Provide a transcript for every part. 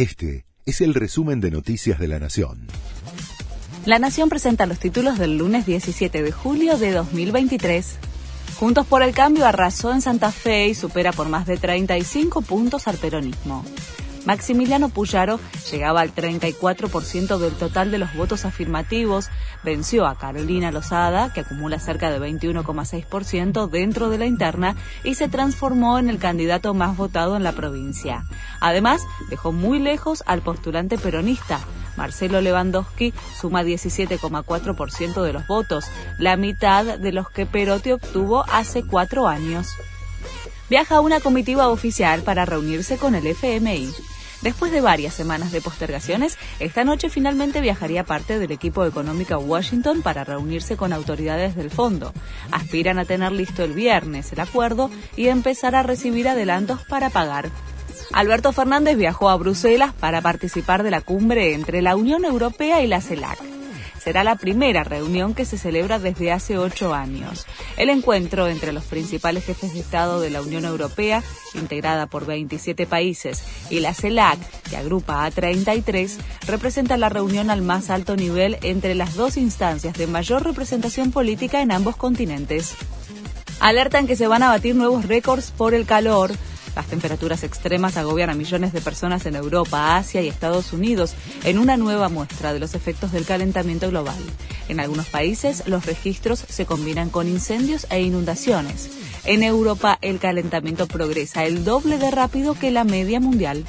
Este es el resumen de Noticias de la Nación. La Nación presenta los títulos del lunes 17 de julio de 2023. Juntos por el Cambio arrasó en Santa Fe y supera por más de 35 puntos al peronismo. Maximiliano Puyaro llegaba al 34% del total de los votos afirmativos, venció a Carolina Lozada, que acumula cerca de 21,6% dentro de la interna, y se transformó en el candidato más votado en la provincia. Además, dejó muy lejos al postulante peronista. Marcelo Lewandowski suma 17,4% de los votos, la mitad de los que Perotti obtuvo hace cuatro años viaja una comitiva oficial para reunirse con el FMI. Después de varias semanas de postergaciones, esta noche finalmente viajaría parte del equipo económico a Washington para reunirse con autoridades del fondo. Aspiran a tener listo el viernes el acuerdo y empezar a recibir adelantos para pagar. Alberto Fernández viajó a Bruselas para participar de la cumbre entre la Unión Europea y la CELAC será la primera reunión que se celebra desde hace ocho años. El encuentro entre los principales jefes de Estado de la Unión Europea, integrada por 27 países, y la CELAC, que agrupa a 33, representa la reunión al más alto nivel entre las dos instancias de mayor representación política en ambos continentes. Alertan que se van a batir nuevos récords por el calor. Las temperaturas extremas agobian a millones de personas en Europa, Asia y Estados Unidos en una nueva muestra de los efectos del calentamiento global. En algunos países los registros se combinan con incendios e inundaciones. En Europa el calentamiento progresa el doble de rápido que la media mundial.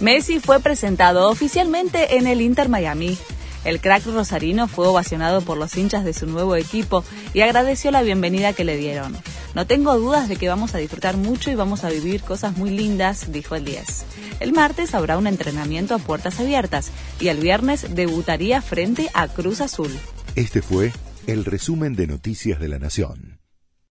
Messi fue presentado oficialmente en el Inter Miami. El crack rosarino fue ovacionado por los hinchas de su nuevo equipo y agradeció la bienvenida que le dieron. No tengo dudas de que vamos a disfrutar mucho y vamos a vivir cosas muy lindas, dijo el 10. El martes habrá un entrenamiento a puertas abiertas y el viernes debutaría frente a Cruz Azul. Este fue el resumen de Noticias de la Nación.